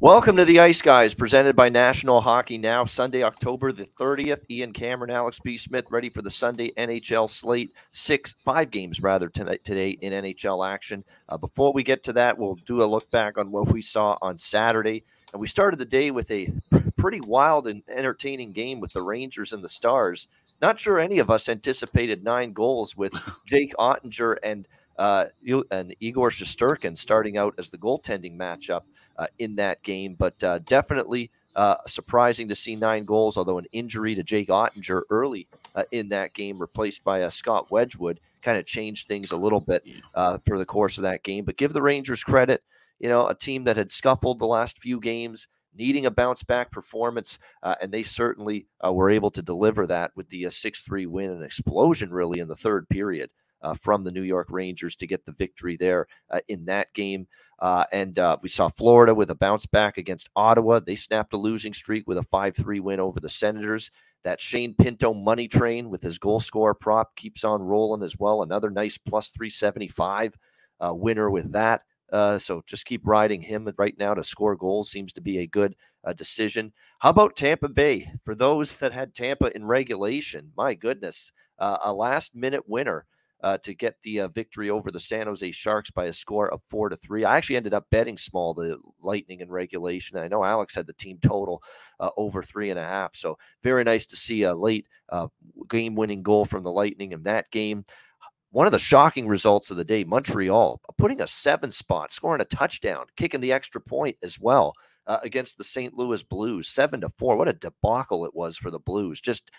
Welcome to the Ice Guys, presented by National Hockey Now. Sunday, October the 30th. Ian Cameron, Alex B. Smith, ready for the Sunday NHL slate. Six, five games rather tonight today in NHL action. Uh, before we get to that, we'll do a look back on what we saw on Saturday. And we started the day with a pretty wild and entertaining game with the Rangers and the Stars. Not sure any of us anticipated nine goals with Jake Oettinger and uh, and Igor Shesterkin starting out as the goaltending matchup in that game. But uh, definitely uh, surprising to see nine goals, although an injury to Jake Oettinger early uh, in that game, replaced by uh, Scott Wedgewood, kind of changed things a little bit uh, for the course of that game. But give the Rangers credit, you know, a team that had scuffled the last few games. Needing a bounce back performance, and they certainly were able to deliver that with the 6 3 win, an explosion really in the third period uh, from the New York Rangers to get the victory there uh, in that game. Uh, and uh, we saw Florida with a bounce back against Ottawa. They snapped a losing streak with a 5 3 win over the Senators. That Shane Pinto money train with his goal scorer prop keeps on rolling as well. Another nice plus 375 uh, winner with that. Uh, so just keep riding him right now to score goals seems to be a good decision. How about Tampa Bay? For those that had Tampa in regulation, my goodness, a last minute winner uh, to get the uh, victory over the San Jose Sharks by a score of four to three. I actually ended up betting small the Lightning in regulation. I know Alex had the team total uh, over three and a half. So very nice to see a late uh, game-winning goal from the Lightning in that game. One of the shocking results of the day, Montreal putting a seven spot, scoring a touchdown, kicking the extra point as well. Uh, against the St. Louis Blues, seven to four. What a debacle it was for the Blues! Just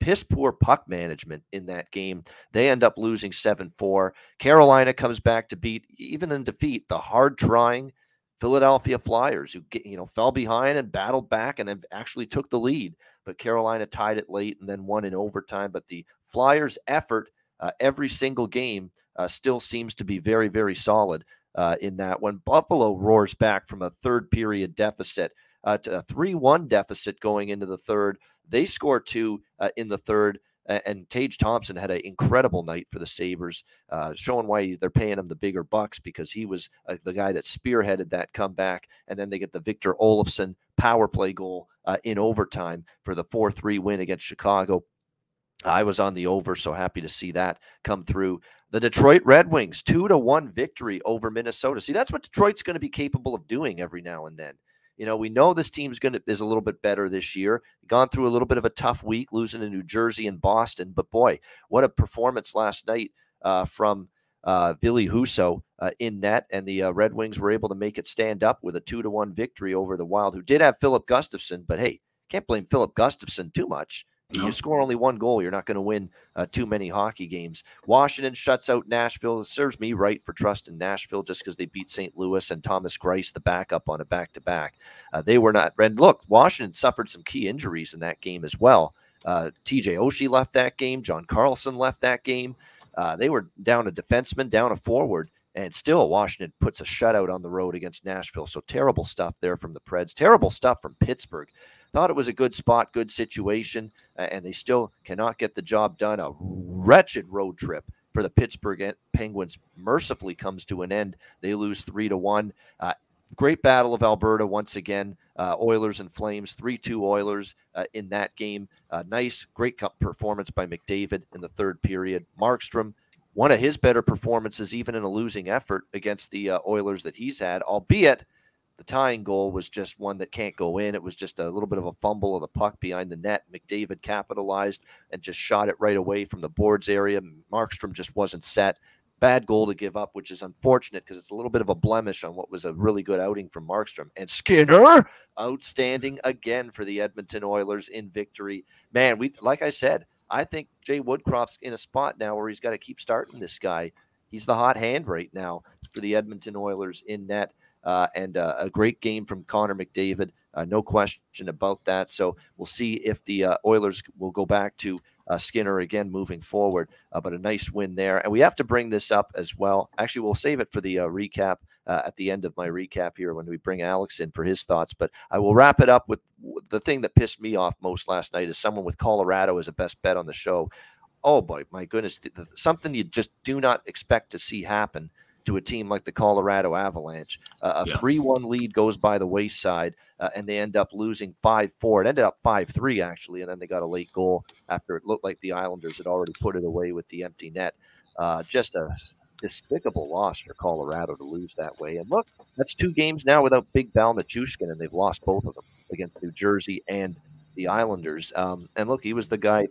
piss poor puck management in that game. They end up losing 7 4. Carolina comes back to beat, even in defeat, the hard trying Philadelphia Flyers, who you know fell behind and battled back and actually took the lead. But Carolina tied it late and then won in overtime. But the Flyers' effort uh, every single game uh, still seems to be very, very solid uh, in that. When Buffalo roars back from a third period deficit uh, a 3 1 deficit going into the third, they score two uh, in the third. And Tage Thompson had an incredible night for the Sabres, uh, showing why they're paying him the bigger bucks because he was uh, the guy that spearheaded that comeback. And then they get the Victor Olofsson power play goal uh, in overtime for the 4 3 win against Chicago. I was on the over, so happy to see that come through. The Detroit Red Wings, two to one victory over Minnesota. See, that's what Detroit's going to be capable of doing every now and then. You know, we know this team's going to is a little bit better this year. Gone through a little bit of a tough week, losing to New Jersey and Boston. But boy, what a performance last night uh, from uh, Ville Husso uh, in net, and the uh, Red Wings were able to make it stand up with a two to one victory over the Wild, who did have Filip Gustavsson, But hey, can't blame Filip Gustavsson too much. No. You score only one goal, you're not going to win uh, too many hockey games. Washington shuts out Nashville. It serves me right for trust in Nashville just because they beat St. Louis and Thomas Greiss, the backup on a back to back. They were not. And look, Washington suffered some key injuries in that game as well. Uh, TJ Oshie left that game. John Carlson left that game. Uh, they were down a defenseman, down a forward, and still Washington puts a shutout on the road against Nashville. So terrible stuff there from the Preds. Terrible stuff from Pittsburgh. Thought it was a good spot, good situation, and they still cannot get the job done. A wretched road trip for the Pittsburgh Penguins mercifully comes to an end. They lose three to one. Uh, great battle of Alberta once again. Uh, Oilers and Flames, 3 2 Oilers uh, in that game. Uh, nice, great cup performance by McDavid in the third period. Markstrom, one of his better performances, even in a losing effort against the uh, Oilers that he's had, albeit the tying goal was just one that can't go in. It was just a little bit of a fumble of the puck behind the net. McDavid capitalized and just shot it right away from the boards area. Markstrom just wasn't set. Bad goal to give up, which is unfortunate because it's a little bit of a blemish on what was a really good outing from Markstrom. And Skinner, outstanding again for the Edmonton Oilers in victory. Man, we like I said, I think Jay Woodcroft's in a spot now where he's got to keep starting this guy. He's the hot hand right now for the Edmonton Oilers in net. Uh, and uh, a great game from Connor McDavid. Uh, no question about that. So we'll see if the uh, Oilers will go back to uh, Skinner again moving forward. Uh, but a nice win there. And we have to bring this up as well. Actually, we'll save it for the recap at the end of my recap here when we bring Alex in for his thoughts. But I will wrap it up with the thing that pissed me off most last night is someone with Colorado as a best bet on the show. Oh boy, my goodness, something you just do not expect to see happen to a team like the Colorado Avalanche. Uh, a 3 1 lead goes by the wayside, uh, and they end up losing 5 4. It ended up 5 3, actually, and then they got a late goal after it looked like the Islanders had already put it away with the empty net. Uh, just a despicable loss for Colorado to lose that way. And look, that's two games now without Big Val Nichushkin, and they've lost both of them against New Jersey and the Islanders. Um, and look, he was the guy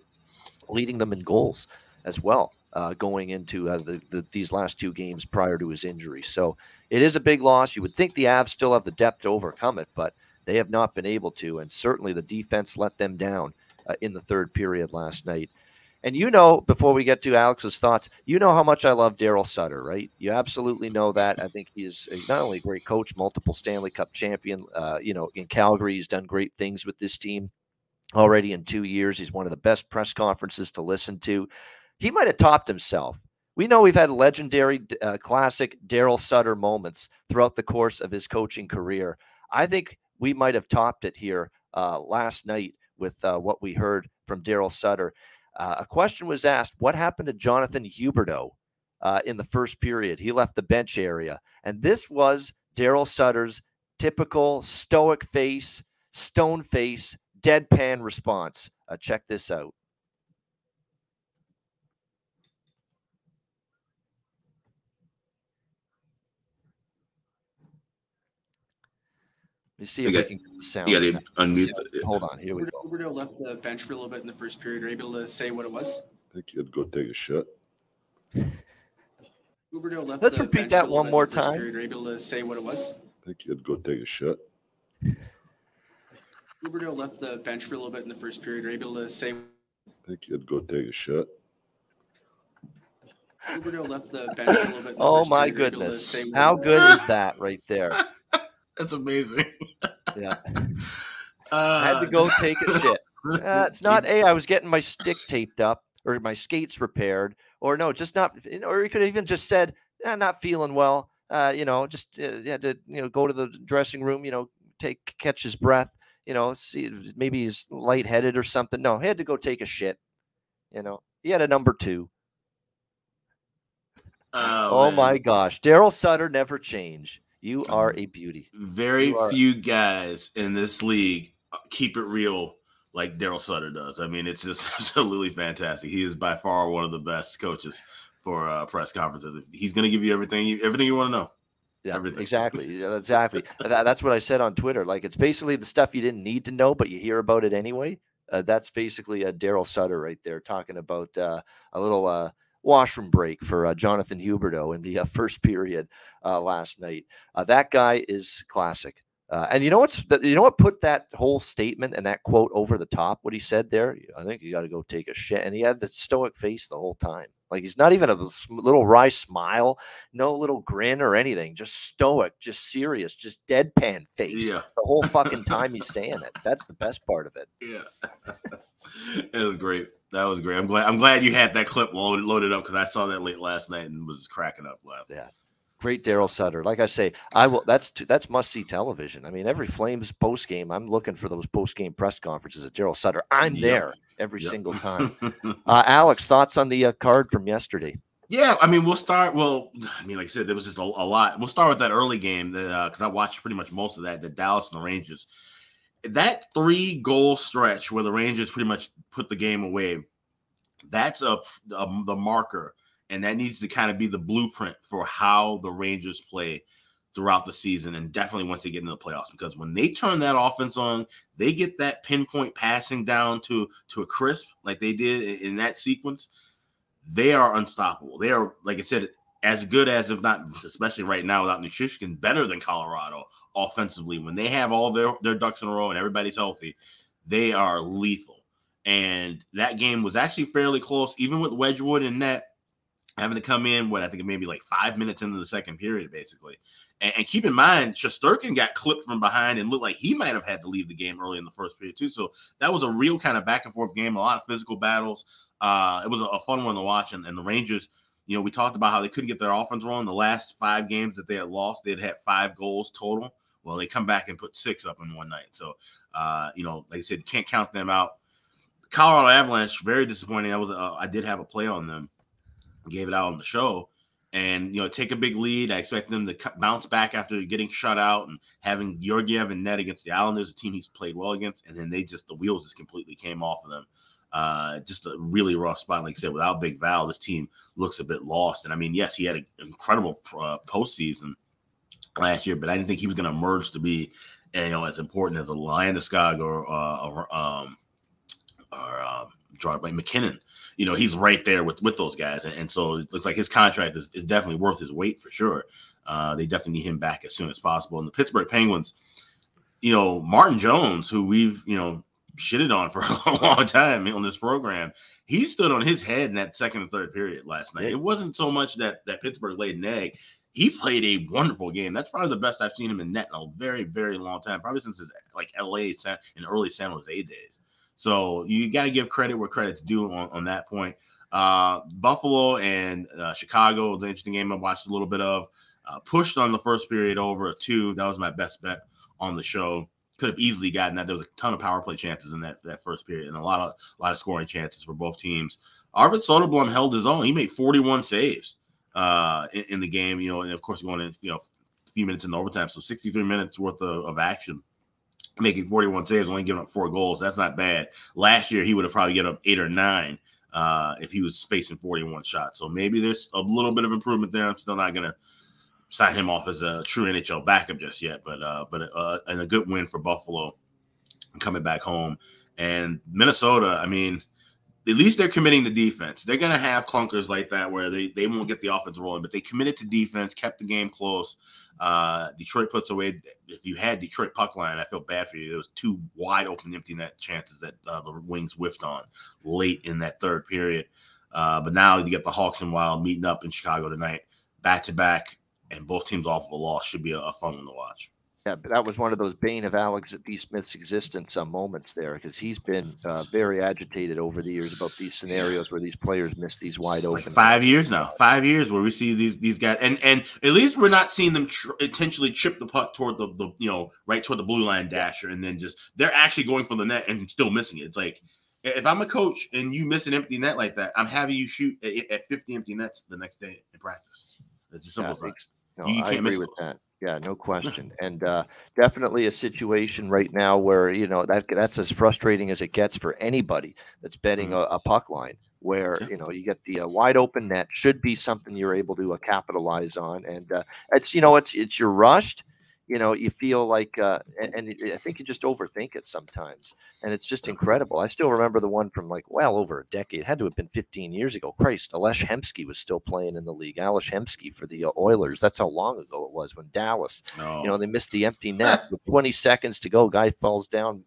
leading them in goals as well uh, going into uh, the, the, these last two games prior to his injury. So it is a big loss. You would think the Avs still have the depth to overcome it, but they have not been able to. And certainly the defense let them down uh, in the third period last night. And you know, before we get to Alex's thoughts, you know how much I love Daryl Sutter, right? You absolutely know that. I think he is not only a great coach, multiple Stanley Cup champion. Uh, you know, in Calgary, he's done great things with this team already in two years. He's one of the best press conferences to listen to he might have topped himself. We know we've had legendary uh, classic Daryl Sutter moments throughout the course of his coaching career. I think we might have topped it here uh, last night with uh, what we heard from Daryl Sutter. Uh, a question was asked What happened to Jonathan Huberdeau uh, in the first period? He left the bench area. And this was Daryl Sutter's typical stoic face, stone face, deadpan response. Uh, check this out. Let me see if got, we can get the sound. Yeah, they unmute. Hold on, here we go. Huberdeau left the bench for a little bit in the first period. Are you able to say what it was? I think he'd go take a shit. Huberdeau left. Let's repeat that one more time. Period. Are you able to say what it was? I think he'd go take a shit. Huberdeau left the bench for a little bit in the first period. Are you able to say? I think he'd go take a shit. Huberdeau left the bench for a little bit. oh my goodness! How good is that right there? That's amazing. yeah. Uh, I had to go take a shit. Uh, it's not a. I was getting my stick taped up or my skates repaired, or no, just not. Or he could have even just said, eh, "Not feeling well." Uh, you know, just uh, had to you know go to the dressing room. You know, take catch his breath. You know, see maybe he's lightheaded or something. No, he had to go take a shit. You know, he had a number two. Oh, oh my gosh, Daryl Sutter never changed. You are a beauty. Very few guys in this league uh, keep it real like Daryl Sutter does. I mean, it's just absolutely fantastic. He is by far one of the best coaches for uh, press conferences. He's going to give you everything, you, everything you want to know. Yeah, everything. exactly, exactly. that, that's what I said on Twitter. Like it's basically the stuff you didn't need to know, but you hear about it anyway. Uh, that's basically a Daryl Sutter right there talking about uh, a little uh, washroom break for uh, Jonathan Huberdeau in the uh, first period uh, last night. Uh, that guy is classic. Uh, and you know what's you know what put that whole statement and that quote over the top? What he said there, I think you got to go take a shit. And he had the stoic face the whole time, like he's not even a little wry smile, no little grin or anything, just stoic, just serious, just deadpan face yeah. the whole fucking time he's saying it. That's the best part of it. Yeah, it was great. That was great. I'm glad. I'm glad you had that clip loaded, loaded up because I saw that late last night and was cracking up laughing. Yeah, great Daryl Sutter. Like I say, I will. That's that's must see television. I mean, every Flames post game, I'm looking for those post game press conferences at Daryl Sutter. I'm yep. there every yep. single time. uh, Alex, thoughts on the uh, card from yesterday? Yeah, I mean, we'll start. Well, I mean, like I said, there was just a, a lot. We'll start with that early game because uh, I watched pretty much most of that. The Dallas and the Rangers that three goal stretch where the Rangers pretty much put the game away, that's a, a um, the marker, and that needs to kind of be the blueprint for how the Rangers play throughout the season, and definitely once they get into the playoffs. Because when they turn that offense on, they get that pinpoint passing down to to a crisp like they did in, in that sequence. They are unstoppable. They are, like I said, as good as, if not, especially right now without Nichushkin, better than Colorado offensively. When they have all their, their ducks in a row and everybody's healthy, they are lethal. And that game was actually fairly close, even with Wedgewood and net. having to come in what I think maybe like five minutes into the second period, basically. And, and keep in mind, Shesterkin got clipped from behind and looked like he might have had to leave the game early in the first period too. So that was a real kind of back and forth game, a lot of physical battles. Uh, it was a, a fun one to watch, and, and the Rangers. You know, we talked about how they couldn't get their offense rolling. The last five games that they had lost, they'd had five goals total. Well, they come back and put six up in one night. So, uh, you know, like I said, can't count them out. Colorado Avalanche, very disappointing. I was, uh, I did have a play on them gave it out on the show. And you know, take a big lead. I expect them to bounce back after getting shut out and having Georgiev and net against the Islanders, a team he's played well against. And then they just the wheels just completely came off of them. Uh, just a really rough spot. Like I said, without Big Val, this team looks a bit lost. And I mean, yes, he had an incredible uh, postseason last year, but I didn't think he was going to emerge to be, you know, as important as a Landeskog or uh, or um, or um, by MacKinnon you know, he's right there with with those guys, and, and so it looks like his contract is, is definitely worth his weight for sure. Uh, they definitely need him back as soon as possible. And the Pittsburgh Penguins, you know, Martin Jones, who we've you know shitted on for a long time on this program, he stood on his head in that second and third period last night. It wasn't so much that that Pittsburgh laid an egg. He played a wonderful game. That's probably the best I've seen him in net in a very, very long time. Probably since his like LA and early San Jose days. So you got to give credit where credit's due on, on that point. Uh, Buffalo and uh, Chicago, the interesting game I watched a little bit of. Uh, pushed on the first period over a two. That was my best bet on the show. Could have easily gotten that. There was a ton of power play chances in that that first period, and a lot of a lot of scoring chances for both teams. Arvid Soderblom held his own. He made 41 saves uh, in, in, the game. You know, and of course going in you know a few minutes in overtime, so 63 minutes worth of, of action making 41 saves, only giving up four goals. That's not bad. Last year, he would have probably given up eight or nine uh, if he was facing 41 shots. So maybe there's a little bit of improvement there. I'm still not going to sign him off as a true NHL backup just yet, but uh, but uh, and a good win for Buffalo coming back home. And Minnesota, I mean, at least they're committing to defense. They're going to have clunkers like that where they, they won't get the offense rolling, but they committed to defense, kept the game close. Uh, Detroit puts away. If you had Detroit puck line, I feel bad for you. There was two wide open empty net chances that uh, the Wings whiffed on late in that third period. Uh, but now you get the Hawks and Wild meeting up in Chicago tonight, back to back, and both teams off of a loss should be a, a fun one to watch. Yeah, that was one of those bane of Alex B. Smith's existence some moments there because he's been uh, very agitated over the years about these scenarios where these players miss these wide open. Like five years now, five years where we see these these guys, and and at least we're not seeing them tr- intentionally chip the puck toward the the you know right toward the blue line dasher, and then just they're actually going for the net and still missing it. It's like if I'm a coach and you miss an empty net like that, I'm having you shoot at, at 50 empty nets the next day in practice. It's just simple as that. No, you, can't I agree with that. Yeah, no question, and uh, definitely a situation right now where you know that that's as frustrating as it gets for anybody that's betting mm-hmm. a, a, puck line. Where you know you get the uh, wide open net should be something you're able to uh, capitalize on, and uh, it's you know it's it's you're rushed, you know, you feel like, uh, and, and, I think you just overthink it sometimes. And it's just incredible. I still remember the one from like well over a decade. It had to have been 15 years ago. Christ, Ales Hemsky was still playing in the league. Ales Hemsky for the uh, Oilers. That's how long ago it was when Dallas, no. you know, they missed the empty net with 20 seconds to go. Guy falls down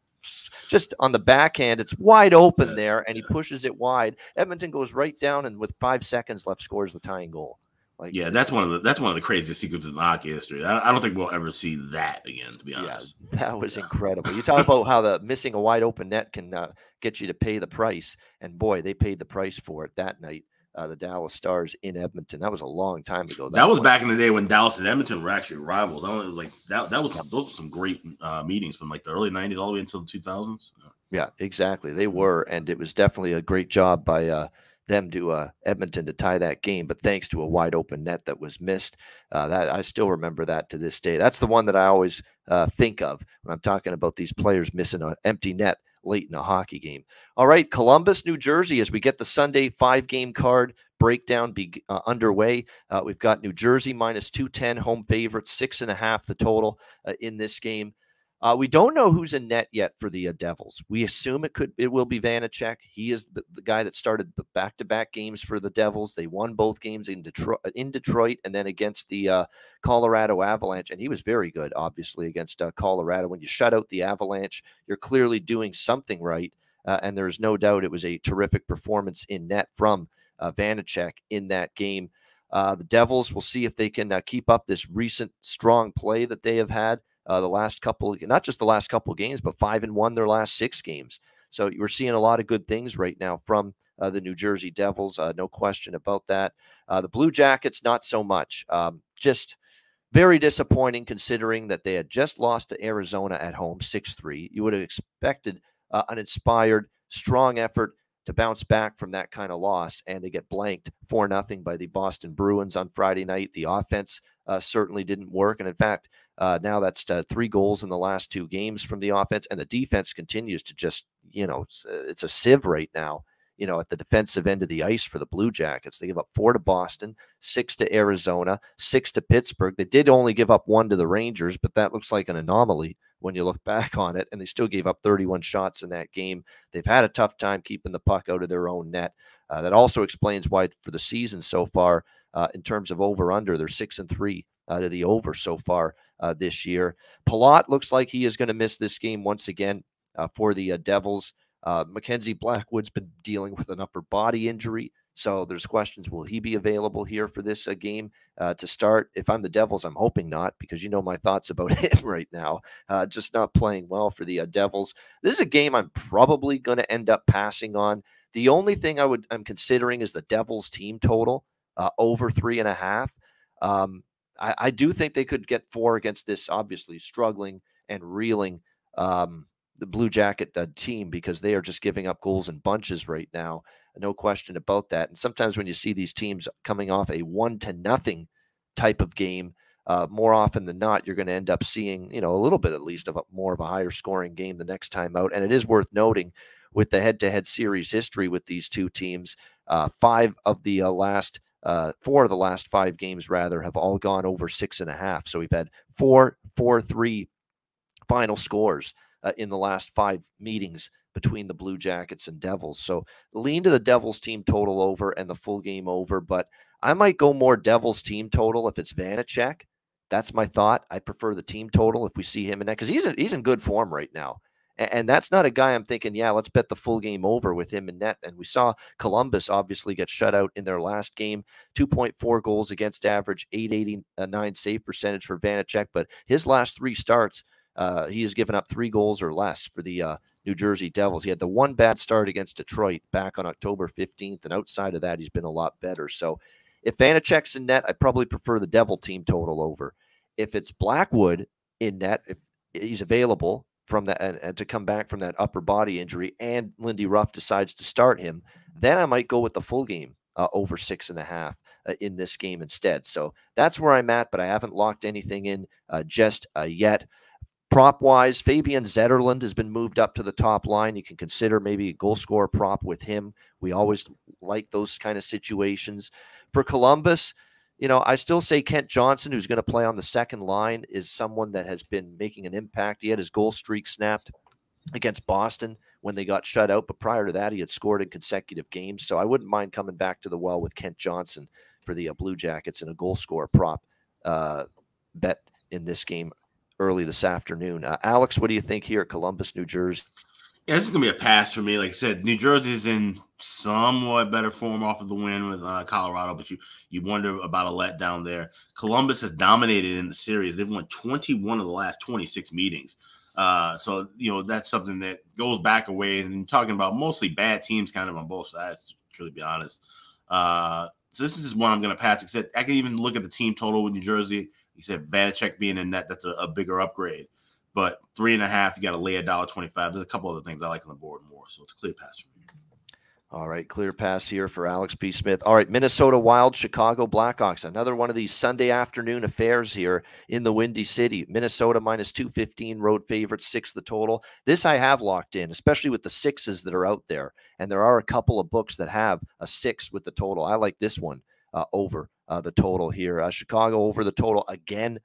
just on the backhand. It's wide open there, and he pushes it wide. Edmonton goes right down, and with five seconds left, scores the tying goal. Like, yeah, that's one of the that's one of the craziest sequences in hockey history. I, I, don't think we'll ever see that again. To be honest, yeah, that was yeah. incredible. You talk about how the missing a wide open net can uh, get you to pay the price, and boy, they paid the price for it that night. Uh, the Dallas Stars in Edmonton. That was a long time ago. That, that was back in the day when Dallas and Edmonton were actually rivals. I was like that. That was those were some great uh, meetings from like the early '90s all the way until the 2000s. Yeah, exactly. They were, and it was definitely a great job by uh, them to uh, Edmonton to tie that game, but thanks to a wide open net that was missed, uh, that I still remember that to this day. That's the one that I always uh, think of when I'm talking about these players missing an empty net late in a hockey game. All right, Columbus, New Jersey, as we get the Sunday five game card breakdown be uh, underway. Uh, we've got New Jersey minus 210 home favorites, six and a half the total uh, in this game. Uh, we don't know who's in net yet for the uh, Devils. We assume it could it will be Vanecek. He is the, the guy that started the back to back games for the Devils. They won both games in Detroit, in Detroit, and then against the uh, Colorado Avalanche, and he was very good, obviously against uh, Colorado. When you shut out the Avalanche, you're clearly doing something right, uh, and there's no doubt it was a terrific performance in net from uh, Vanecek in that game. Uh, the Devils will see if they can uh, keep up this recent strong play that they have had uh, the last couple, not just the last couple games, but five and one their last six games. So we're seeing a lot of good things right now from uh, the New Jersey Devils. Uh, no question about that. Uh, the Blue Jackets, not so much. Um, just very disappointing considering that they had just lost to Arizona at home 6 3. You would have expected uh, an inspired, strong effort to bounce back from that kind of loss, and they get blanked 4 0 by the Boston Bruins on Friday night. The offense uh, certainly didn't work. And in fact, uh, now that's uh, three goals in the last two games from the offense, and the defense continues to just, you know, it's, uh, it's a sieve right now you know, at the defensive end of the ice for the Blue Jackets. They give up four to Boston, six to Arizona, six to Pittsburgh. They did only give up one to the Rangers, but that looks like an anomaly when you look back on it. And they still gave up 31 shots in that game. They've had a tough time keeping the puck out of their own net. Uh, that also explains why, for the season so far, uh, in terms of over under, they're six and three out of the over so far uh, this year. Palat looks like he is going to miss this game once again uh, for the uh, Devils. Uh, Mackenzie Blackwood's been dealing with an upper body injury. So there's questions will he be available here for this uh, game uh, to start? If I'm the Devils, I'm hoping not because you know my thoughts about him right now. Uh, just not playing well for the uh, Devils. This is a game I'm probably going to end up passing on. The only thing I would I'm considering is the Devils team total uh, over three and a half. Um, I, I, do think they could get four against this obviously struggling and reeling um, the Blue Jacket uh, team because they are just giving up goals in bunches right now. No question about that. And sometimes when you see these teams coming off a one to nothing type of game, uh, more often than not, you're going to end up seeing, you know, a little bit at least of a, more of a higher scoring game the next time out. And it is worth noting with the head to head series history with these two teams, uh, five of the uh, last, uh, four of the last five games, rather, have all gone over six and a half. So we've had four, four, three final scores uh, in the last five meetings between the Blue Jackets and Devils. So lean to the Devils team total over and the full game over, but I might go more Devils team total if it's Vanecek. That's my thought. I prefer the team total if we see him in that because he's he's in good form right now. And, that's not a guy I'm thinking, yeah, let's bet the full game over with him in net. And we saw Columbus obviously get shut out in their last game, 2.4 goals against average, 889 save percentage for Vanecek. But his last three starts, uh, he has given up three goals or less for the uh, New Jersey Devils. He had the one bad start against Detroit back on October 15th, and outside of that, he's been a lot better. So if Vanecek's in net, I probably prefer the Devil team total over. If it's Blackwood in net, if he's available from that and, and to come back from that upper body injury, and Lindy Ruff decides to start him, then I might go with the full game uh, over six and a half. Uh, in this game instead. So that's where I'm at, but I haven't locked anything in uh, just uh, yet. Prop wise, Fabian Zetterlund has been moved up to the top line. You can consider maybe a goal scorer prop with him. We always like those kind of situations. For Columbus, you know, I still say Kent Johnson, who's going to play on the second line, is someone that has been making an impact. He had his goal streak snapped against Boston when they got shut out, but prior to that, he had scored in consecutive games. So I wouldn't mind coming back to the well with Kent Johnson for the uh, Blue Jackets and a goal scorer prop uh, bet in this game early this afternoon. Uh, Alex, what do you think here at Columbus, New Jersey? Yeah, this is gonna be a pass for me. Like I said, New Jersey is in somewhat better form off of the win with uh, Colorado, but you you wonder about a letdown there. Columbus has dominated in the series. They've won 21 of the last 26 meetings. Uh, so you know that's something that goes back a ways. And talking about mostly bad teams, kind of on both sides. To truly be honest, uh, so this is just one I'm going to pass. Except I can even look at the team total with New Jersey. He said Vanecek being in net, that's a, a, bigger upgrade. But three and a half, you got to lay a dollar twenty-five. There's a couple other things I like on the board more. So it's a clear pass for me. All right, clear pass here for Alex B. Smith. All right, Minnesota Wild, Chicago Blackhawks. Another one of these Sunday afternoon affairs here in the Windy City. Minnesota minus 215, road favorites, six the total. This I have locked in, especially with the sixes that are out there. And there are a couple of books that have a six with the total. I like this one uh, over uh, the total here. Uh, Chicago over the total again.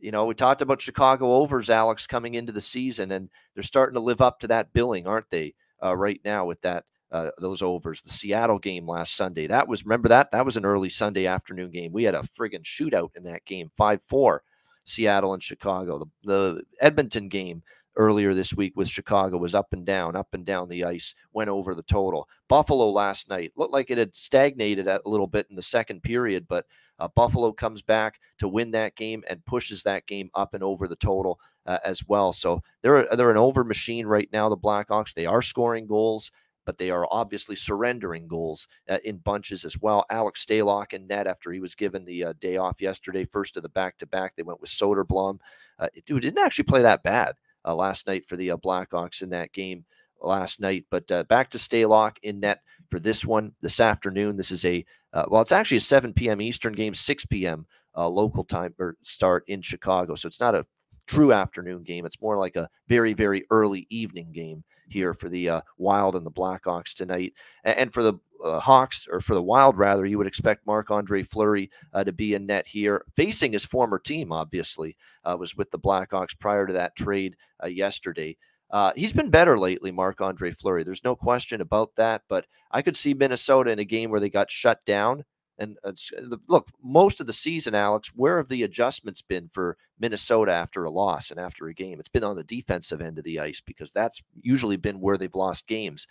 You know, we talked about Chicago overs, Alex, coming into the season, and they're starting to live up to that billing, aren't they? Uh, right now with that uh, those overs. The Seattle game last Sunday, that was remember that that was an early Sunday afternoon game. We had a friggin' shootout in that game, five four, Seattle and Chicago. The, the Edmonton game earlier this week with Chicago was up and down, up and down the ice, went over the total. Buffalo last night looked like it had stagnated a little bit in the second period, but uh, Buffalo comes back to win that game and pushes that game up and over the total uh, as well. So they're they're an over machine right now. The Blackhawks they are scoring goals but they are obviously surrendering goals uh, in bunches as well. Alex Stalock in net after he was given the uh, day off yesterday, first of the back to back. They went with Soderblom, uh, dude didn't actually play that bad uh, last night for the Blackhawks in that game last night. But uh, back to Stalock in net for this one this afternoon. This is a well, it's actually a 7 p.m. Eastern game, 6 p.m. local time or start in Chicago. So it's not a true afternoon game. It's more like a very, very early evening game here for the uh, Wild and the Blackhawks tonight. And for the uh, Hawks, or for the Wild rather, you would expect Marc Andre Fleury uh, to be in net here, facing his former team, obviously, uh, was with the Blackhawks prior to that trade uh, yesterday. Uh, he's been better lately, Marc Andre Fleury. There's no question about that. But I could see Minnesota in a game where they got shut down and uh, look, most of the season, Alex, where have the adjustments been for Minnesota after a loss and after a game? It's been on the defensive end of the ice because that's usually been where they've lost games.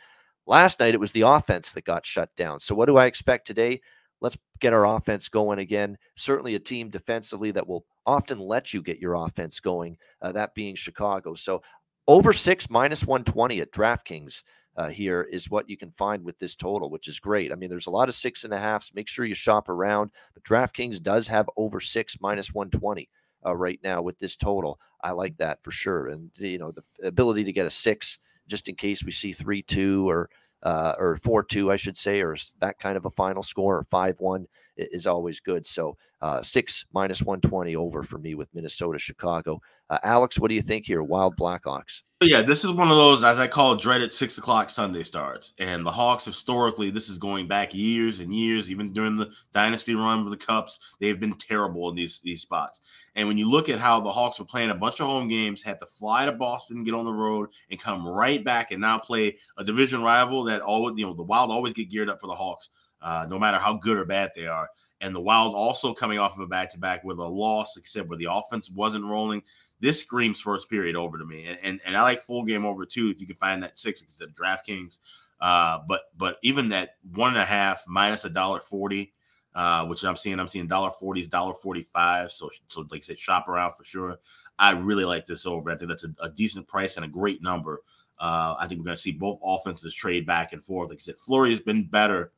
Last night, it was the offense that got shut down. So, what do I expect today? Let's get our offense going again. Certainly, a team defensively that will often let you get your offense going, uh, that being Chicago. So, over six minus 120 at DraftKings uh, here is what you can find with this total, which is great. I mean, there's a lot of six and a halfs. Make sure you shop around. But DraftKings does have over six minus 120 uh, right now with this total. I like that for sure. And, you know, the ability to get a six just in case we see 3 2 or uh, or 4 2, I should say, or that kind of a final score, or 5 1 is always good. So uh, six minus 120 over for me with Minnesota, Chicago. Uh, Alex, what do you think here? Wild Blackhawks. Yeah, this is one of those, as I call dreaded six o'clock Sunday starts. And the Hawks, historically, this is going back years and years, even during the dynasty run with the Cups, they've been terrible in these, these spots. And when you look at how the Hawks were playing a bunch of home games, had to fly to Boston, get on the road, and come right back and now play a division rival that all you know, the Wild always get geared up for the Hawks, uh, no matter how good or bad they are and the Wild also coming off of a back to back with a loss, except where the offense wasn't rolling. This screams first period over to me, and, and, and I like full game over too if you can find that six instead of DraftKings. Uh, but but even that one and a half minus a dollar forty, uh, which I'm seeing, I'm seeing dollar forties, dollar forty five. So so like I said, shop around for sure. I really like this over. I think that's a, a decent price and a great number. Uh, I think we're going to see both offenses trade back and forth. Like I said, Fleury has been better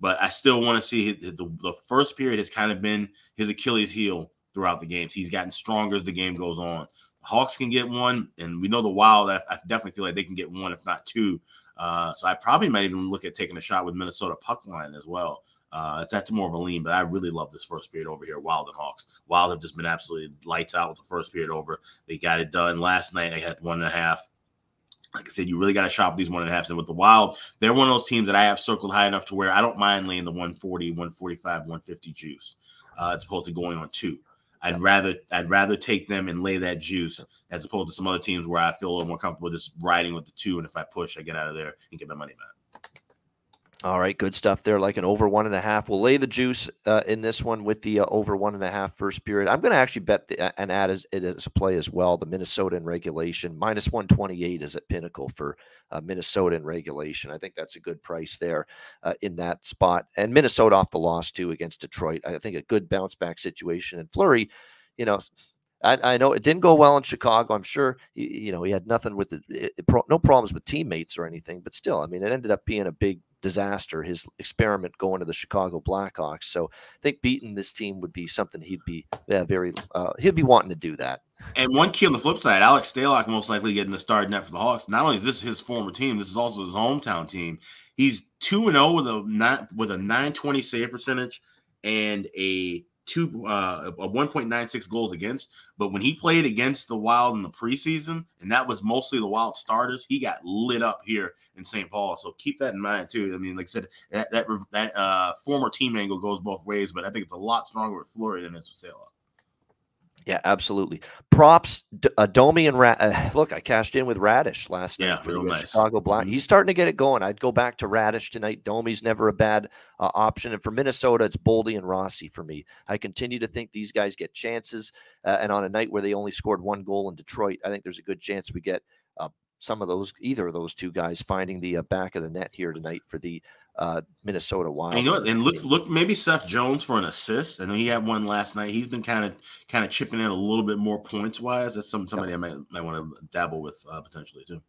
but I still want to see the, the first period has kind of been his Achilles heel throughout the games. He's gotten stronger as the game goes on. Hawks can get one, and we know the Wild. I, I definitely feel like they can get one, if not two. Uh, so I probably might even look at taking a shot with Minnesota puck line as well. Uh, that's more of a lean, but I really love this first period over here. Wild and Hawks. Wild have just been absolutely lights out with the first period over. They got it done last night. They had one and a half like I said, you really got to shop these one and a half. And a halfs. And with the Wild, they're one of those teams that I have circled high enough to where I don't mind laying the 140, 145, 150 juice, uh, as opposed to going on two. I'd rather I'd rather take them and lay that juice as opposed to some other teams where I feel a little more comfortable just riding with the two. And if I push, I get out of there and get my money back. All right, good stuff there. Like an over one and a half. We'll lay the juice uh, in this one with the uh, over one and a half first period. I'm going to actually bet the, and add as, it as a play as well. The Minnesota in regulation minus 128 is at pinnacle for uh, Minnesota in regulation. I think that's a good price there uh, in that spot. And Minnesota off the loss too against Detroit. I think a good bounce back situation. And Fleury, you know, I, I, know it didn't go well in Chicago. I'm sure you know he had nothing with it, it, no problems with teammates or anything, but still, I mean, it ended up being a big disaster, his experiment going to the Chicago Blackhawks. So I think beating this team would be something he'd be yeah, very uh, he'd be wanting to do that. And one key on the flip side, Alex Stalock most likely getting the start net for the Hawks. Not only is this his former team, this is also his hometown team. He's two and zero oh with a not with a nine twenty save percentage and a two uh, a 1.96 goals against. But when he played against the Wild in the preseason, and that was mostly the Wild starters, he got lit up here in St. Paul. So keep that in mind too. I mean, like I said, that that, that uh, former team angle goes both ways, but I think it's a lot stronger with Fleury than it's with Saleh. Yeah, absolutely. Props, D- uh, Domi and Ra- uh, look, I cashed in with Raddysh last Yeah, night for the nice. Chicago Black. Mhm. He's starting to get it going. I'd go back to Raddysh tonight. Domi's never a bad uh, option, and for Minnesota, it's Boldy and Rossi for me. I continue to think these guys get chances, uh, and on a night where they only scored one goal in Detroit, I think there's a good chance we get uh, some of those, either of those two guys, finding the uh, back of the net here tonight for the uh, Minnesota Wild. And you know? And look, look, maybe Seth Jones for an assist. I know he had one last night. He's been kind of, kind of chipping in a little bit more points wise. That's some somebody I might might want to dabble with uh, potentially too.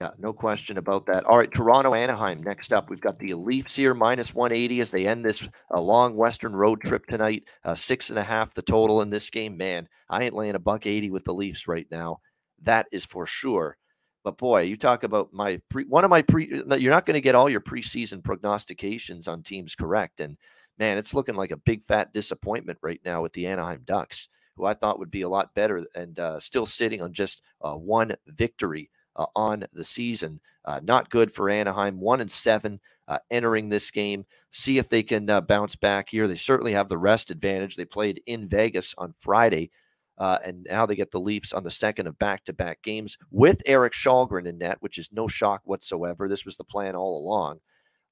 Yeah, no question about that. All right, Toronto, Anaheim. Next up, we've got the Leafs here, minus 180 as they end this uh, long Western road trip tonight. Uh, six and a half the total in this game. Man, I ain't laying a buck 80 with the Leafs right now. That is for sure. But boy, you talk about my pre, one of my pre. You're not going to get all your preseason prognostications on teams correct, and man, it's looking like a big fat disappointment right now with the Anaheim Ducks, who I thought would be a lot better, and uh, still sitting on just uh, one victory uh, on the season. Uh, not good for Anaheim. One and seven uh, entering this game. See if they can uh, bounce back here. They certainly have the rest advantage. They played in Vegas on Friday. Uh, and now they get the Leafs on the second of back-to-back games with Erik Kallgren in net, which is no shock whatsoever. This was the plan all along.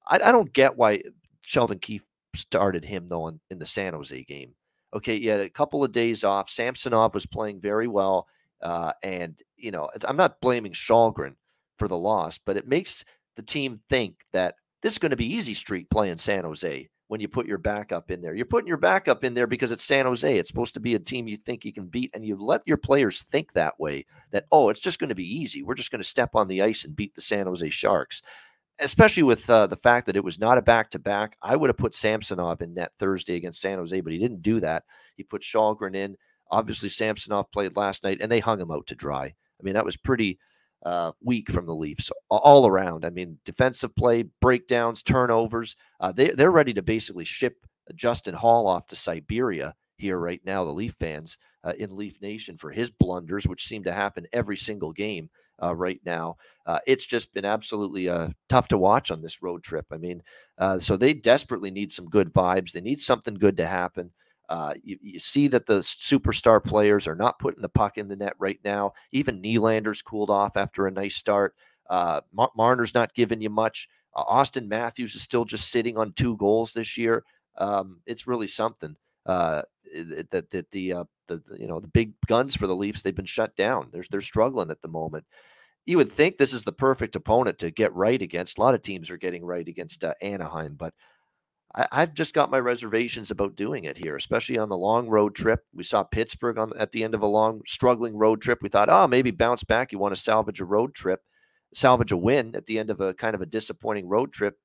I, I don't get why Sheldon Keefe started him though in, in the San Jose game. Okay, he had a couple of days off. Samsonov was playing very well, uh, and you know I'm not blaming Kallgren for the loss, but it makes the team think that this is going to be easy street playing San Jose when you put your backup in there. You're putting your backup in there because it's San Jose. It's supposed to be a team you think you can beat, and you let your players think that way that, oh, it's just going to be easy. We're just going to step on the ice and beat the San Jose Sharks. Especially with uh, the fact that it was not a back to back. I would have put Samsonov in net Thursday against San Jose, but he didn't do that. He put Kallgren in. Obviously, Samsonov played last night, and they hung him out to dry. I mean, that was pretty uh, weak from the Leafs all around. I mean, defensive play, breakdowns, turnovers. Uh, they they're ready to basically ship Justin Holl off to Siberia here right now. The Leaf fans uh, in Leaf Nation for his blunders, which seem to happen every single game uh, right now. Uh, it's just been absolutely uh, tough to watch on this road trip. I mean, uh, so they desperately need some good vibes. They need something good to happen. Uh, you, you see that the superstar players are not putting the puck in the net right now. Even Nylander's cooled off after a nice start. Uh, Mar- Marner's not giving you much. Uh, Auston Matthews is still just sitting on two goals this year. Um, it's really something uh, that that the, uh, the the you know the big guns for the Leafs they've been shut down. They're they're struggling at the moment. You would think this is the perfect opponent to get right against. A lot of teams are getting right against uh, Anaheim, but I, I've just got my reservations about doing it here, especially on the long road trip. We saw Pittsburgh on at the end of a long, struggling road trip. We thought, oh, maybe bounce back. You want to salvage a road trip, salvage a win at the end of a kind of a disappointing road trip.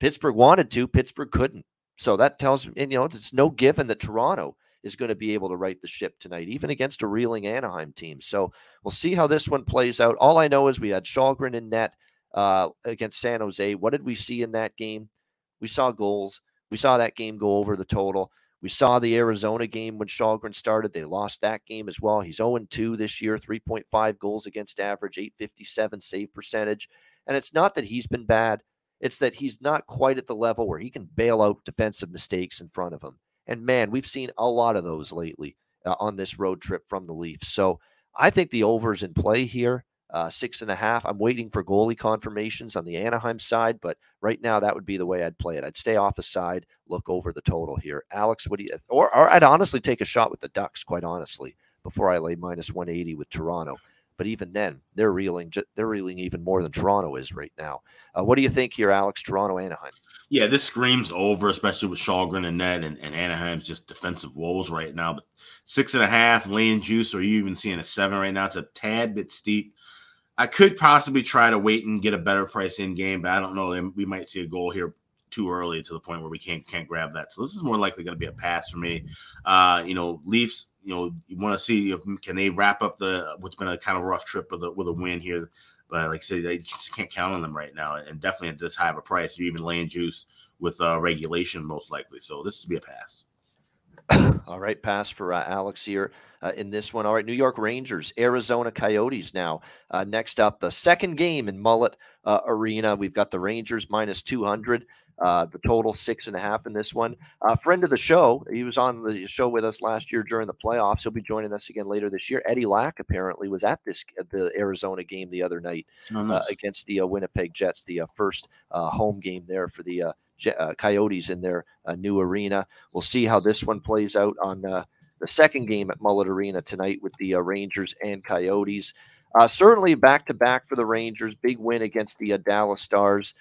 Pittsburgh wanted to, Pittsburgh couldn't. So that tells me, you know, it's no given that Toronto is going to be able to right the ship tonight, even against a reeling Anaheim team. So we'll see how this one plays out. All I know is we had Kallgren in net uh, against San Jose. What did we see in that game? We saw goals. We saw that game go over the total. We saw the Arizona game when Kallgren started. They lost that game as well. He's 0 2 this year, 3.5 goals against average, 857 save percentage. And it's not that he's been bad, it's that he's not quite at the level where he can bail out defensive mistakes in front of him. And man, we've seen a lot of those lately uh, on this road trip from the Leafs. So I think the over's in play here uh, six and a half. I'm waiting for goalie confirmations on the Anaheim side, but right now that would be the way I'd play it. I'd stay off the side, look over the total here. Alex, what do you? Or, or I'd honestly take a shot with the Ducks, quite honestly, before I lay minus 180 with Toronto. But even then, they're reeling. They're reeling even more than Toronto is right now. Uh, what do you think here, Alex? Toronto, Anaheim. Yeah, this screams over, especially with Kallgren and Ned and, and Anaheim's just defensive woes right now. But six and a half, laying juice, or you even seeing a seven right now? It's a tad bit steep. I could possibly try to wait and get a better price in game, but I don't know. We might see a goal here too early to the point where we can't can't grab that. So this is more likely going to be a pass for me. Uh, you know, Leafs. You know, you want to see if can they wrap up the what's been a kind of rough trip with a with a win here. But like I said, they just can't count on them right now, and definitely at this high of a price. You're even laying juice with uh, regulation most likely. So this would be a pass. All right, pass for uh, Alex here uh, in this one. All right, New York Rangers, Arizona Coyotes now. Uh, next up, the second game in Mullett uh, Arena. We've got the Rangers minus 200. Uh, the total six and a half in this one. A friend of the show, he was on the show with us last year during the playoffs. He'll be joining us again later this year. Eddie Lack apparently was at this the Arizona game the other night Oh, uh, nice. against the uh, Winnipeg Jets, the uh, first uh, home game there for the uh, Coyotes in their uh, new arena. We'll see how this one plays out on uh, the second game at Mullett Arena tonight with the uh, Rangers and Coyotes. Uh, certainly back to back for the Rangers. Big win against the uh, Dallas Stars.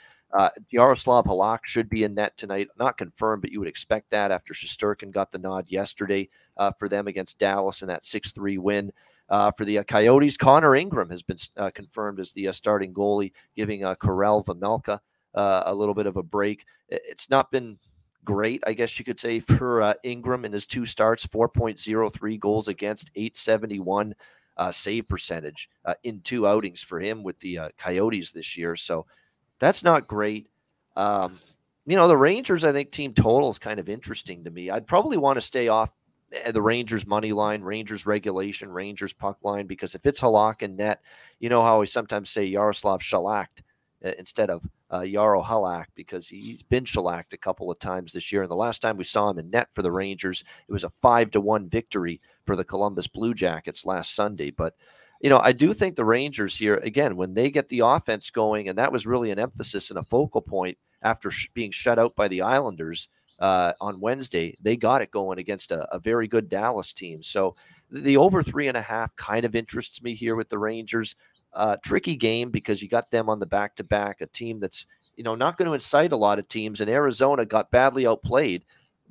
Yaroslav Halak should be in net tonight. Not confirmed, but you would expect that after Shesterkin got the nod yesterday for them against Dallas in that 6 3 win. Uh, for the uh, Coyotes, Connor Ingram has been uh, confirmed as the starting goalie, giving uh, Karel Vejmelka uh, a little bit of a break. It's not been great, I guess you could say, for uh, Ingram in his two starts 4.03 goals against, 871 uh, save percentage uh, in two outings for him with the uh, Coyotes this year. So that's not great. Um, you know, the Rangers, I think team total is kind of interesting to me. I'd probably want to stay off uh, the Rangers money line, Rangers regulation, Rangers puck line, because if it's Halak and net, you know how we sometimes say Yaroslav Shalakt uh, instead of uh, Yaro Halak because he's been shellacked a couple of times this year. And the last time we saw him in net for the Rangers, it was a five to one victory for the Columbus Blue Jackets last Sunday. But you know, I do think the Rangers here again when they get the offense going, and that was really an emphasis and a focal point after sh- being shut out by the Islanders uh, on Wednesday. They got it going against a, a very good Dallas team. So the over three and a half kind of interests me here with the Rangers. Uh, tricky game because you got them on the back to back, a team that's you know not going to incite a lot of teams. And Arizona got badly outplayed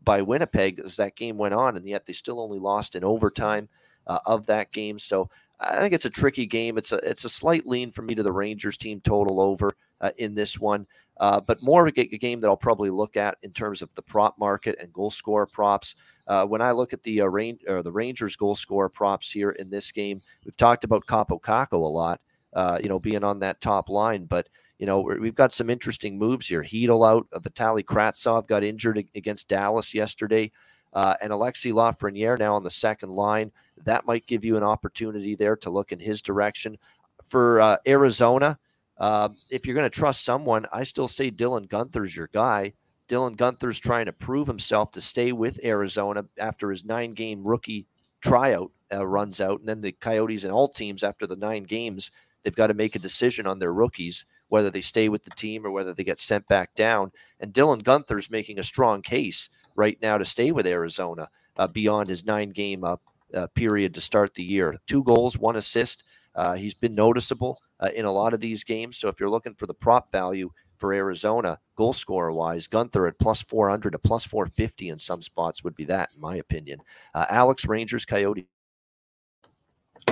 by Winnipeg as that game went on, and yet they still only lost in overtime uh, of that game. So I think it's a tricky game. It's a it's a slight lean for me to the Rangers team total over uh, in this one, uh, but more of a, game that I'll probably look at in terms of the prop market and goal scorer props. Uh, when I look at the uh, rain or the Rangers goal scorer props here in this game, we've talked about Kaapo Kakko a lot. Uh, you know, being on that top line, but you know we've got some interesting moves here. Heedle out, Vitali Kravtsov got injured against Dallas yesterday, uh, and Alexi Lafreniere now on the second line that might give you an opportunity there to look in his direction. For uh, Arizona, uh, if you're going to trust someone, I still say Dylan Guenther's your guy. Dylan Guenther's trying to prove himself to stay with Arizona after his nine game rookie tryout uh, runs out. And then the Coyotes and all teams, after the nine games, they've got to make a decision on their rookies, whether they stay with the team or whether they get sent back down. And Dylan Guenther's making a strong case right now to stay with Arizona uh, beyond his nine game uh, uh, period to start the year. Two goals, one assist. Uh, he's been noticeable uh, in a lot of these games. So if you're looking for the prop value for Arizona, goal scorer wise, Guenther at plus 400 to plus 450 in some spots would be that, in my opinion. Uh, Alex Rangers Coyote.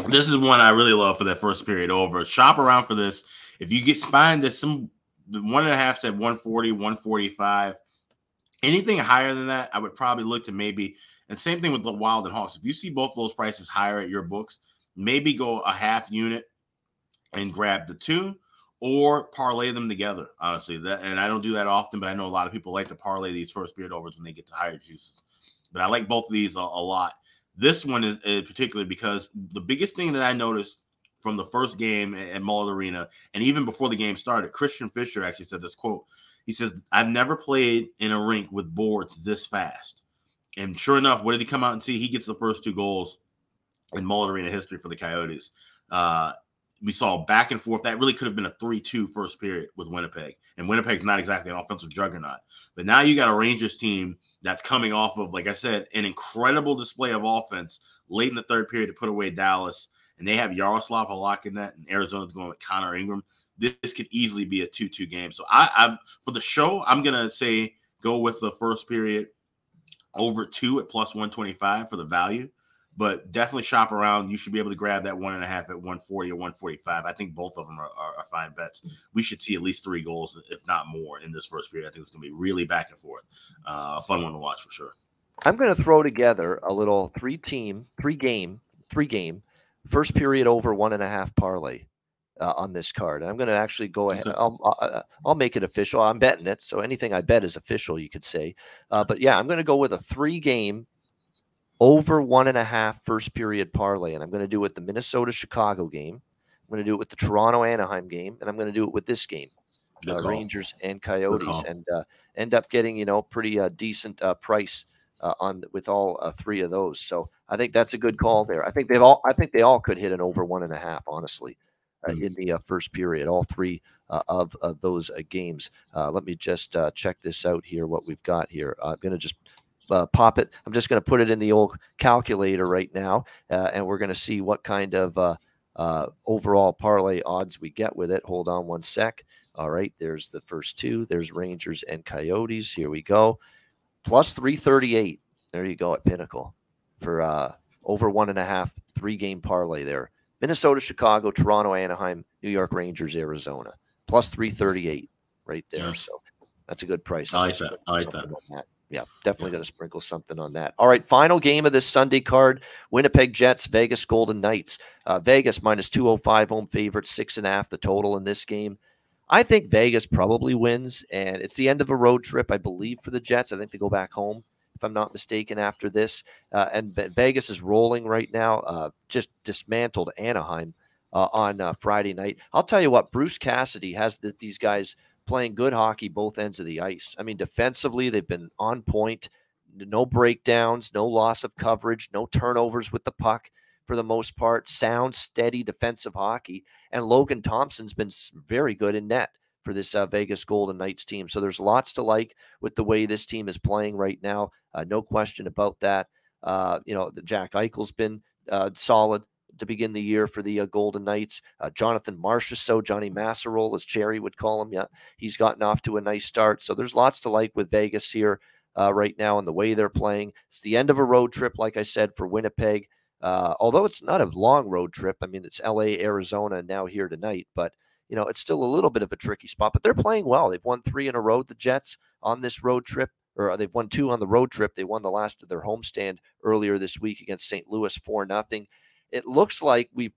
This is one I really love for that first period over. Shop around for this. If you get find that some one and a half at 140, 145, anything higher than that, I would probably look to maybe. And same thing with the Wild and Hawks. If you see both those prices higher at your books, maybe go a half unit and grab the two or parlay them together. Honestly, that and I don't do that often, but I know a lot of people like to parlay these first period overs when they get to higher juices. But I like both of these a, a lot. This one is, is particularly because the biggest thing that I noticed from the first game at, Mullett Arena, and even before the game started, Christian Fischer actually said this quote. He says, "I've never played in a rink with boards this fast." And sure enough, what did he come out and see? He gets the first two goals in Mullett Arena history for the Coyotes. Uh, we saw back and forth. That really could have been a 3 2 first period with Winnipeg. And Winnipeg's not exactly an offensive juggernaut. But now you got a Rangers team that's coming off of, like I said, an incredible display of offense late in the third period to put away Dallas. And they have Yaroslav Halak in that, and Arizona's going with Connor Ingram. This, this could easily be a 2 2 game. So I, I for the show, I'm going to say go with the first period over two at plus 125 for the value but definitely shop around. You should be able to grab that one and a half at 140 or 145. I think both of them are, are, are fine bets. We should see at least three goals, if not more, in this first period. I think it's going to be really back and forth. Uh, a fun one to watch for sure. I'm going to throw together a little three team, three game, three game, first period over one and a half parlay uh, on this card. I'm going to actually go ahead. I'll, I'll, I'll make it official. I'm betting it. So anything I bet is official, you could say. Uh, but yeah, I'm going to go with a three game over one and a half first period parlay. And I'm going to do it with the Minnesota Chicago game. I'm going to do it with the Toronto Anaheim game. And I'm going to do it with this game, uh. Rangers and Coyotes, and uh, end up getting, you know, pretty uh, decent uh, price. Uh, on with all uh, three of those, so I think that's a good call there. I think they've all, I think they all could hit an over one and a half, honestly, uh, Mm. in the uh, first period. All three uh, of uh, those uh, games. Uh, let me just uh, check this out here. What we've got here. I'm going to just uh, pop it. I'm just going to put it in the old calculator right now, uh, and we're going to see what kind of uh, uh, overall parlay odds we get with it. Hold on one sec. All right, there's the first two. There's Rangers and Coyotes. Here we go. Plus 338. There you go at Pinnacle for uh, over one and a half, three game parlay there. Minnesota, Chicago, Toronto, Anaheim, New York Rangers, Arizona. Plus 338 right there. Yeah. So that's a good price. I like that. I like that. Yeah, definitely going to sprinkle something on that. All right, final game of this Sunday card Winnipeg Jets, Vegas Golden Knights. Uh, Vegas minus 205 home favorite, six and a half the total in this game. I think Vegas probably wins, and it's the end of a road trip, I believe, for the Jets. I think they go back home, if I'm not mistaken, after this. Uh, and Vegas is rolling right now, uh, just dismantled Anaheim uh, on uh, Friday night. I'll tell you what, Bruce Cassidy has th- these guys playing good hockey both ends of the ice. I mean, defensively, they've been on point, no breakdowns, no loss of coverage, no turnovers with the puck for the most part, sound, steady defensive hockey. And Logan Thompson's been very good in net for this uh, Vegas Golden Knights team. So there's lots to like with the way this team is playing right now. Uh, no question about that. Uh, you know, Jack Eichel's been uh, solid to begin the year for the uh, Golden Knights. Uh, Jonathan Marchessault Johnny Masserole, as Cherry would call him. Yeah, he's gotten off to a nice start. So there's lots to like with Vegas here uh, right now and the way they're playing. It's the end of a road trip, like I said, for Winnipeg. Uh, although it's not a long road trip, I mean it's L.A., Arizona, and now here tonight, but you know it's still a little bit of a tricky spot. But they're playing well. They've won three in a row. The Jets on this road trip, or they've won two on the road trip. They won the last of their homestand earlier this week against St. Louis four nothing. It looks like we.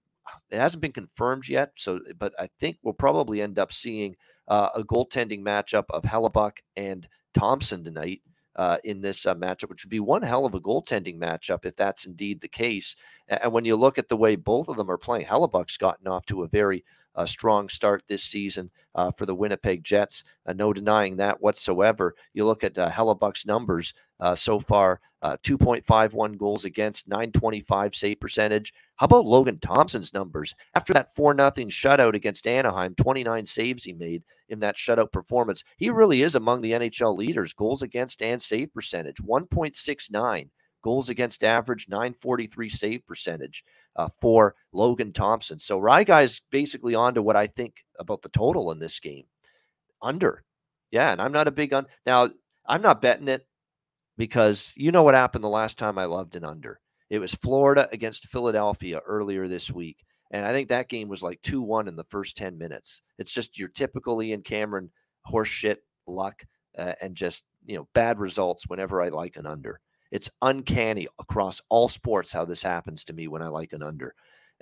It hasn't been confirmed yet, so but I think we'll probably end up seeing uh, a goaltending matchup of Hellebuyck and Thompson tonight uh, in this uh, matchup, which would be one hell of a goaltending matchup if that's indeed the case. And when you look at the way both of them are playing, Hellebuyck's gotten off to a very uh, strong start this season uh, for the Winnipeg Jets. Uh, no denying that whatsoever. You look at uh, Hellebuyck's numbers uh, so far uh, 2.51 goals against, 925 save percentage. How about Logan Thompson's numbers? After that 4 0 shutout against Anaheim, 29 saves he made in that shutout performance. He really is among the NHL leaders, goals against and save percentage, 1.69 goals against average, 943 save percentage uh, for Logan Thompson. So Rye guy's basically on to what I think about the total in this game. Under. Yeah, and I'm not a big on now. I'm not betting it because you know what happened the last time I loved an under. It was Florida against Philadelphia earlier this week. And I think that game was like 2 1 in the first 10 minutes. It's just your typical Ian Cameron horseshit luck uh, and just, you know, bad results whenever I like an under. It's uncanny across all sports how this happens to me when I like an under.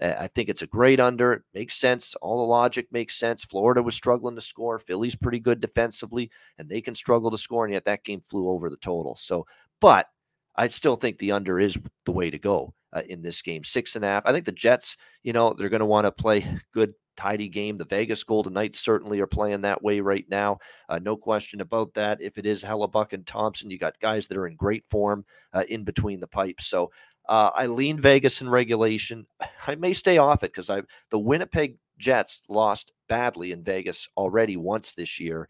I think it's a great under. It makes sense. All the logic makes sense. Florida was struggling to score. Philly's pretty good defensively, and they can struggle to score. And yet that game flew over the total. So, but I still think the under is the way to go uh, in this game. Six and a half. I think the Jets, you know, they're going to want to play good, tidy game. The Vegas Golden Knights certainly are playing that way right now. Uh, no question about that. If it is Hellebuyck and Thompson, you got guys that are in great form uh, in between the pipes. So uh, I lean Vegas in regulation. I may stay off it because I the Winnipeg Jets lost badly in Vegas already once this year.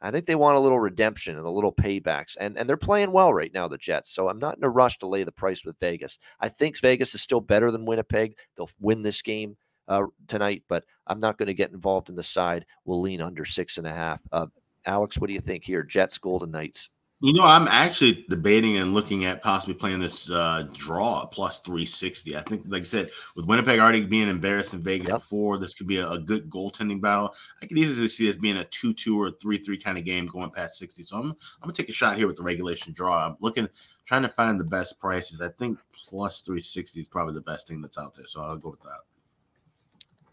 I think they want a little redemption and a little paybacks, and and they're playing well right now, the Jets. So I'm not in a rush to lay the price with Vegas. I think Vegas is still better than Winnipeg. They'll win this game uh, tonight, but I'm not going to get involved in the side. We'll lean under six and a half. Uh, Alex, what do you think here? Jets, Golden Knights. You know, I'm actually debating and looking at possibly playing this uh, draw plus 360. I think, like I said, with Winnipeg already being embarrassed in Vegas Yep. before, this could be a, a good goaltending battle. I could easily see this being a 2 2 or 3 3 kind of game going past 60. So I'm, I'm going to take a shot here with the regulation draw. I'm looking, trying to find the best prices. I think plus 360 is probably the best thing that's out there. So I'll go with that.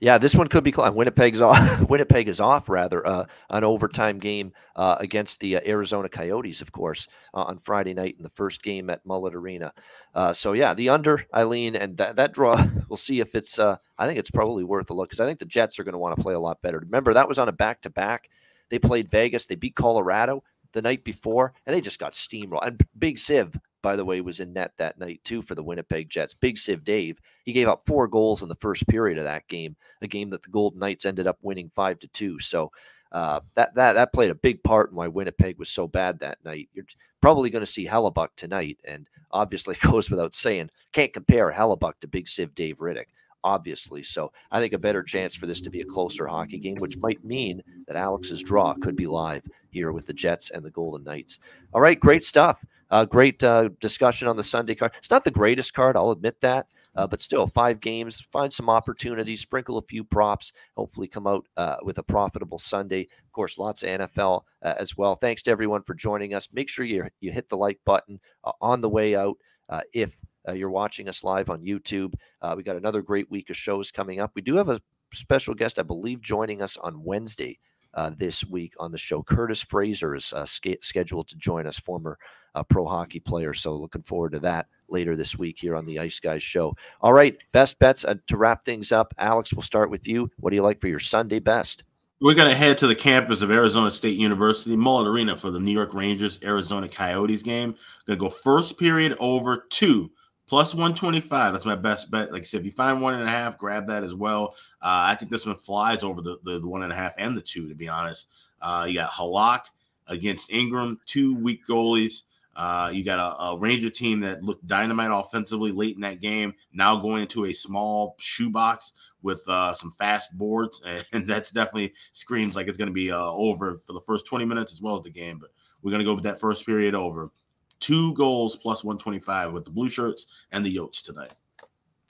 Yeah, this one could be close. Winnipeg's off. Winnipeg is off rather uh, an overtime game uh, against the uh, Arizona Coyotes, of course, uh, on Friday night in the first game at Mullett Arena. Uh, so yeah, the under Eileen and that, that draw. We'll see if it's. Uh, I think it's probably worth a look because I think the Jets are going to want to play a lot better. Remember that was on a back to back. They played Vegas. They beat Colorado the night before, and they just got steamrolled. And Big Save by the way, was in net that night too for the Winnipeg Jets. Big Save Dave, he gave up four goals in the first period of that game, a game that the Golden Knights ended up winning five to two. So uh, that that that played a big part in why Winnipeg was so bad that night. You're probably going to see Hellebuyck tonight, and obviously goes without saying, can't compare Hellebuyck to Big Save Dave Rittich obviously. So I think a better chance for this to be a closer hockey game, which might mean that Alex's draw could be live here with the Jets and the Golden Knights. All right, great stuff. Uh, great uh, discussion on the Sunday card. It's not the greatest card, I'll admit that, uh, but still, five games. Find some opportunities, sprinkle a few props. Hopefully, come out uh, with a profitable Sunday. Of course, lots of NFL uh, as well. Thanks to everyone for joining us. Make sure you you hit the like button uh, on the way out. If you're watching us live on YouTube, we got another great week of shows coming up. We do have a special guest, I believe, joining us on Wednesday. Uh, this week on the show. Curtis Fraser is uh, sk- scheduled to join us, former uh, pro hockey player. So looking forward to that later this week here on the Ice Guys show. All right, best bets uh, to wrap things up. Alex, we'll start with you. What do you like for your Sunday best? We're going to head to the campus of Arizona State University, Mullett Arena, for the New York Rangers Arizona Coyotes game. Going to go first period over two plus 125. That's my best bet. Like I said, if you find one and a half, grab that as well. Uh, I think this one flies over the, the, the, one and a half and the two, to be honest. Uh, you got Halak against Ingram, two weak goalies. Uh, you got a, a, Ranger team that looked dynamite offensively late in that game. Now going into a small shoebox with uh, some fast boards, and that's definitely screams like it's going to be uh, over for the first 20 minutes as well as the game. But we're going to go with that first period over two goals plus 125 with the blue shirts and the Yotes tonight.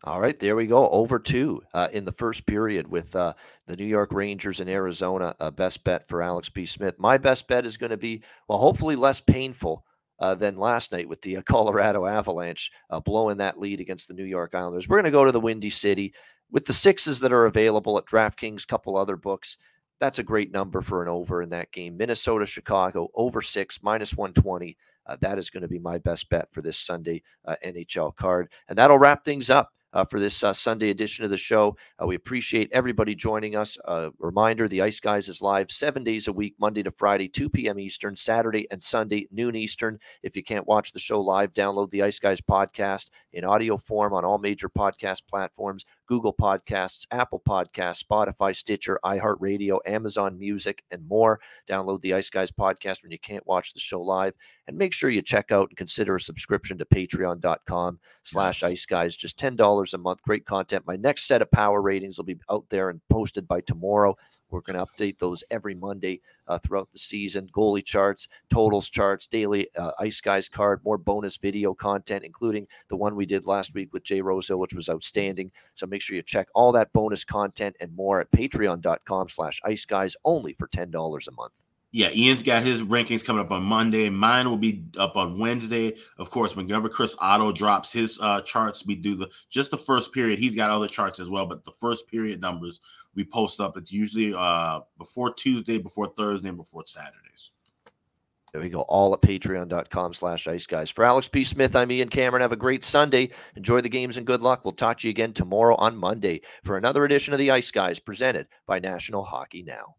All right, there we go. Over two uh, in the first period with uh, the New York Rangers in Arizona. A best bet for Alex B. Smith. My best bet is going to be, well, hopefully less painful uh, than last night with the uh, Colorado Avalanche uh, blowing that lead against the New York Islanders. We're going to go to the Windy City with the sixes that are available at DraftKings, couple other books. That's a great number for an over in that game. Minnesota, Chicago, over six, minus 120. Uh, that is going to be my best bet for this Sunday uh, NHL card. And that'll wrap things up. Uh, for this uh, Sunday edition of the show. Uh, we appreciate everybody joining us. Uh, reminder the Ice Guys is live seven days a week, Monday to Friday, 2 p.m. Eastern, Saturday and Sunday, noon Eastern. If you can't watch the show live, download the Ice Guys podcast in audio form on all major podcast platforms Google Podcasts, Apple Podcasts, Spotify, Stitcher, iHeartRadio, Amazon Music, and more. Download the Ice Guys podcast when you can't watch the show live. And make sure you check out and consider a subscription to patreon.com slash ice guys. Just $10 a month. Great content. My next set of power ratings will be out there and posted by tomorrow. We're going to update those every Monday uh, throughout the season. Goalie charts, totals charts, daily uh, Ice Guys card, more bonus video content, including the one we did last week with Jay Rosehill, which was outstanding. So make sure you check all that bonus content and more at patreon.com slash ice guys only for $10 a month. Yeah, Ian's got his rankings coming up on Monday. Mine will be up on Wednesday. Of course, whenever Chris Otto drops his uh, charts, we do the just the first period. He's got other charts as well, but the first period numbers we post up. It's usually uh, before Tuesday, before Thursday, and before Saturdays. There we go. All at patreon.com slash ice guys. For Alex B. Smith, I'm Ian Cameron. Have a great Sunday. Enjoy the games and good luck. We'll talk to you again tomorrow on Monday for another edition of the Ice Guys presented by National Hockey Now.